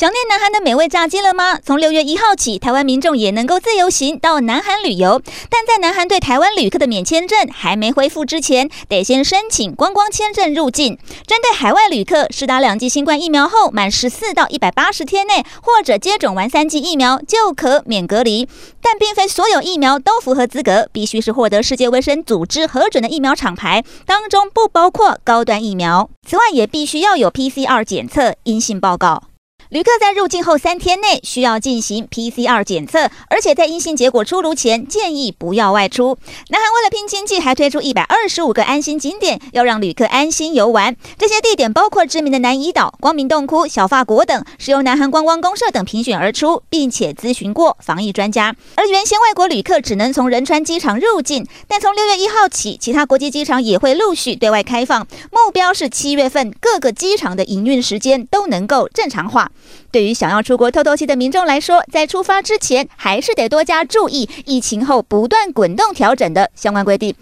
想念南韩的美味炸鸡了吗？从六月一号起，台湾民众也能够自由行到南韩旅游，但在南韩对台湾旅客的免签证还没恢复之前，得先申请观光签证入境。针对海外旅客，施打两剂新冠疫苗后，满十四到一百八十天内，或者接种完三剂疫苗就可免隔离。但并非所有疫苗都符合资格，必须是获得世界卫生组织核准的疫苗厂牌，当中不包括高端疫苗。此外，也必须要有 PCR 检测阴性报告。旅客在入境后三天内需要进行 PCR 检测，而且在阴性结果出炉前，建议不要外出。南韩为了拼经济，还推出一百二十五个安心景点，要让旅客安心游玩。这些地点包括知名的南怡岛、光明洞窟、小法国等，是由南韩观光公社等评选而出，并且咨询过防疫专家。而原先外国旅客只能从仁川机场入境，但从六月一号起，其他国际机场也会陆续对外开放，目标是七月份各个机场的营运时间都能够正常化。对于想要出国透透气的民众来说，在出发之前还是得多加注意疫情后不断滚动调整的相关规定，